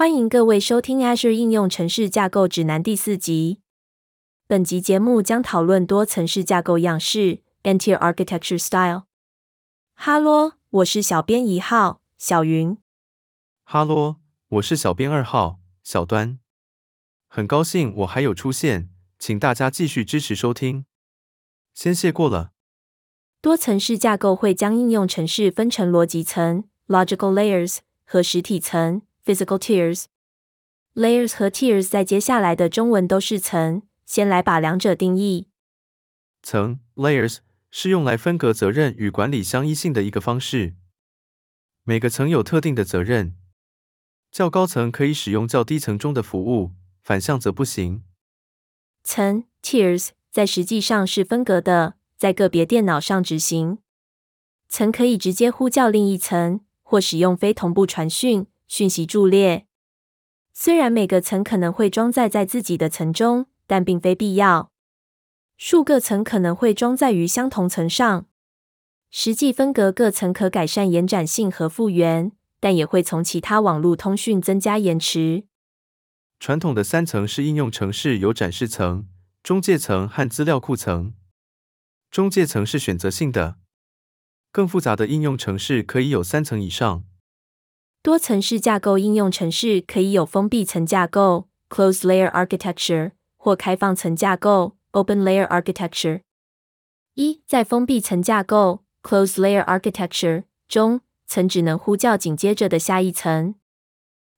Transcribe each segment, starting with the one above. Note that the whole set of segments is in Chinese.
欢迎各位收听 Azure 应用城市架构指南第四集。本集节目将讨论多层式架构样式 （N-tier Architecture Style）。哈喽，我是小编一号小云。哈喽，我是小编二号小端。很高兴我还有出现，请大家继续支持收听。先谢过了。多层式架构会将应用程式分成逻辑层 （Logical Layers） 和实体层。Physical tiers, layers 和 tiers 在接下来的中文都是层。先来把两者定义。层 layers 是用来分隔责任与管理相依性的一个方式。每个层有特定的责任。较高层可以使用较低层中的服务，反向则不行。层 tiers 在实际上是分隔的，在个别电脑上执行。层可以直接呼叫另一层，或使用非同步传讯。讯息伫列，虽然每个层可能会装载在自己的层中，但并非必要。数个层可能会装载于相同层上。实际分隔各层可改善延展性和复原，但也会从其他网络通讯增加延迟。传统的三层式应用程式有展示层、中介层和资料库层。中介层是选择性的，更复杂的应用程式可以有三层以上。多层式架构应用程式可以有封闭层架构 （closed layer architecture） 或开放层架构 （open layer architecture）。一，在封闭层架构 （closed layer architecture） 中，层只能呼叫紧接着的下一层。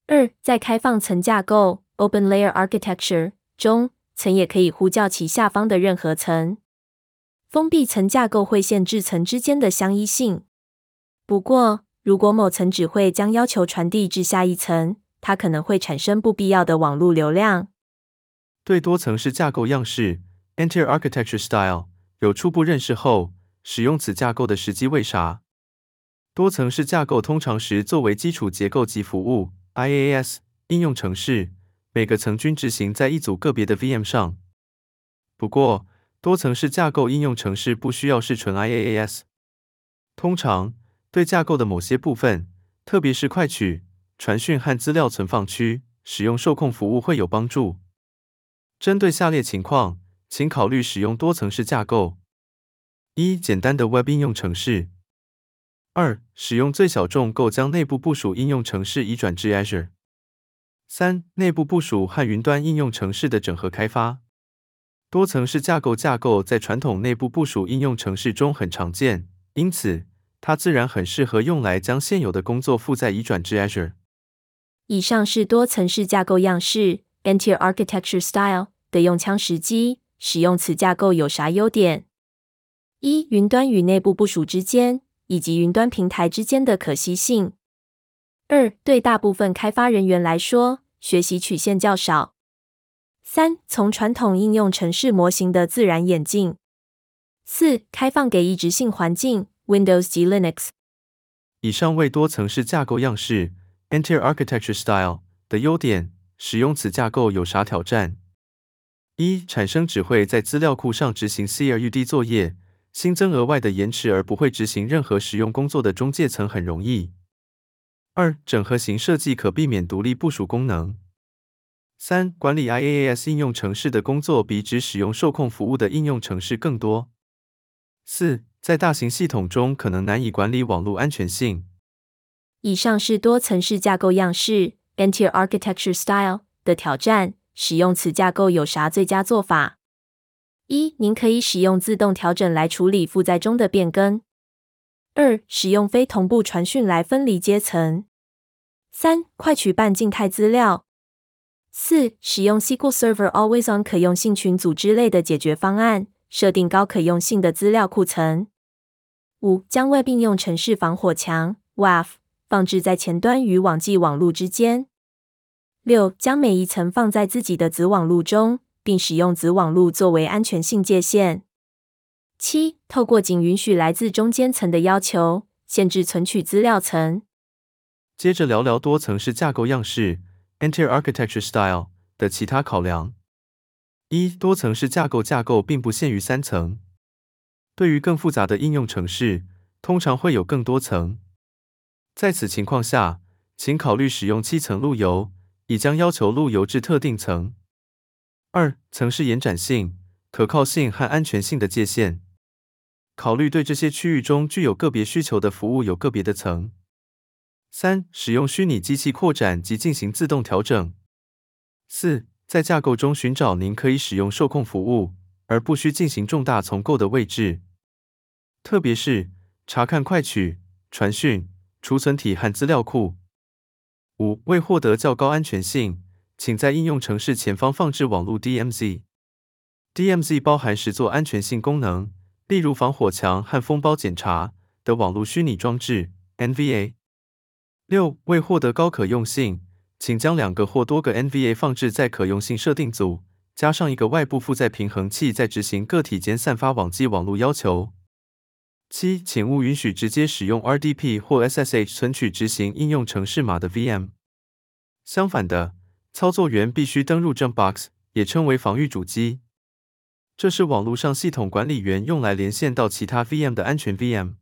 二，在开放层架构 （open layer architecture） 中，层也可以呼叫其下方的任何层。封闭层架构会限制层之间的相依性。不过，如果某层只会将要求传递至下一层，它可能会产生不必要的网络流量。对多层式架构样式 （enter Architecture Style 有初步认识后，使用此架构的时机为啥？多层式架构通常时作为基础结构及服务 IaaS 应用程式，每个层均执行在一组个别的 VM 上。不过，多层式架构应用程式不需要是纯 IaaS，通常。对架构的某些部分，特别是快取、传讯和资料存放区，使用受控服务会有帮助。针对下列情况，请考虑使用多层式架构：一、简单的 Web 应用程式；二、使用最小众构将内部部署应用程式移转至 Azure；三、内部部署和云端应用程式的整合开发。多层式架构架构在传统内部部署应用程式中很常见，因此，它自然很适合用来将现有的工作负载移转至 Azure。以上是多层式架构样式 N-tier Architecture Style 的用枪时机。使用此架构有啥优点？一、云端与内部部署之间，以及云端平台之间的可携性。二、对大部分开发人员来说，学习曲线较少。三、从传统应用程式模型的自然演进。四、开放给异质性环境。Windows 及 Linux。以上为多层式架构样式 （enter Architecture Style 的优点。使用此架构有啥挑战？一、产生只会在资料库上执行 CRUD 作业，新增额外的延迟而不会执行任何使用工作的中介层很容易。二、整合型设计可避免独立部署功能。三、管理 IaaS 应用程式的工作比只使用受控服务的应用程式更多。四、在大型系统中可能难以管理网络安全性。以上是多层式架构样式 N-tier Architecture Style 的挑战。使用此架构有啥最佳做法？一、您可以使用自动调整来处理负载中的变更。二、使用非同步传讯来分离阶层。三、快取半静态资料。四、使用 SQL Server Always On 可用性群组之类的解决方案，设定高可用性的资料库层。五、将 Web 应用程式防火墙 （WAF） 放置在前端与网际网路之间。六、将每一层放在自己的子网路中，并使用子网路作为安全性界限。七、透过仅允许来自中间层的要求，限制存取资料层。接着聊聊多层式架构样式 （enter Architecture Style 的其他考量。一、多层式架构架构并不限于三层。对于更复杂的应用程式，通常会有更多层。在此情况下，请考虑使用七层路由以将要求路由至特定层。二、层是延展性、可靠性和安全性的界限。考虑对这些区域中具有个别需求的服务有个别的层。三、使用虚拟机器扩展及进行自动调整。四、在架构中寻找您可以使用受控服务，而不需进行重大重构的位置，特别是查看快取、传讯、储存体和资料库。五、为获得较高安全性，请在应用程式前方放置网络 DMZ。DMZ 包含十座安全性功能。例如防火墙和封包检查的网络虚拟装置 NVA。六、为获得高可用性，请将两个或多个 NVA 放置在可用性设定组，加上一个外部负载平衡器，在执行个体间散发网际网络要求。七、请勿允许直接使用 RDP 或 SSH 存取执行应用程式码的 VM。相反的，操作员必须登入 Jumpbox，也称为防御主机。这是网络上系统管理员用来连线到其他 VM 的安全 VM。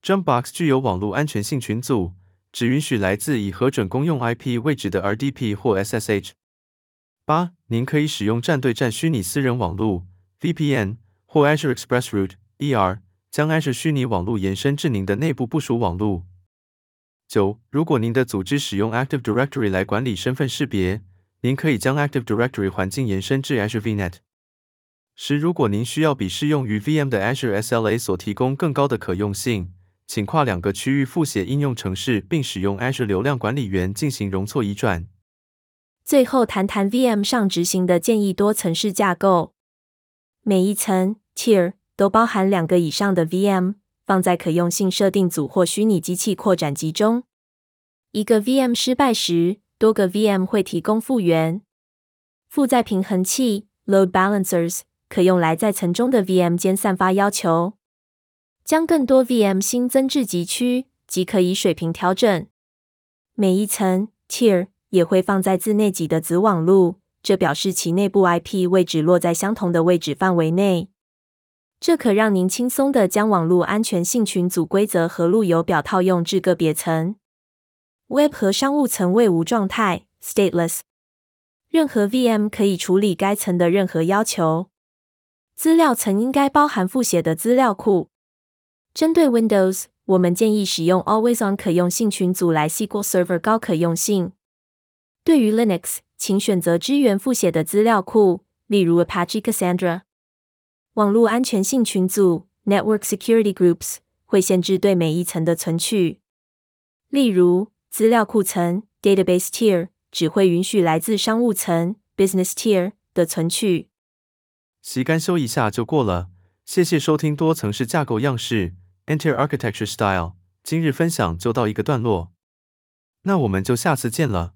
Jumpbox 具有网络安全性群组，只允许来自已核准公用 IP 位置的 RDP 或 SSH。八，您可以使用站对站虚拟私人网络 VPN 或 Azure ExpressRoute ER 将 Azure 虚拟网络延伸至您的内部部署网络。九，如果您的组织使用 Active Directory 来管理身份识别，您可以将 Active Directory 环境延伸至 Azure VNet。十，如果您需要比适用于 VM 的 Azure SLA 所提供更高的可用性，请跨两个区域复写应用程式，并使用 Azure 流量管理员进行容错移转。最后，谈谈 VM 上执行的建议多层式架构。每一层 Tier 都包含两个以上的 VM，放在可用性设定组或虚拟机器扩展集中。一个 VM 失败时，多个 VM 会提供复原。负载平衡器 Load Balancers。可用来在层中的 VM 间散发要求，将更多 VM 新增至极区，即可以水平调整。每一层 Tier 也会放在自内级的子网路，这表示其内部 IP 位置落在相同的位置范围内。这可让您轻松地将网络安全性群组规则和路由表套用至个别层。Web 和商务层为无状态 （stateless），任何 VM 可以处理该层的任何要求。资料层应该包含复写的资料库。针对 Windows，我们建议使用 Always On 可用性群组来 SQL Server 高可用性。对于 Linux，请选择支援复写的资料库，例如 Apache Cassandra。网络安全性群组 Network Security Groups 会限制对每一层的存取。例如，资料库层 Database Tier 只会允许来自商务层 Business Tier 的存取。习干修一下就过了，谢谢收听多层式架构样式 Entire Architecture Style，今日分享就到一个段落，那我们就下次见了。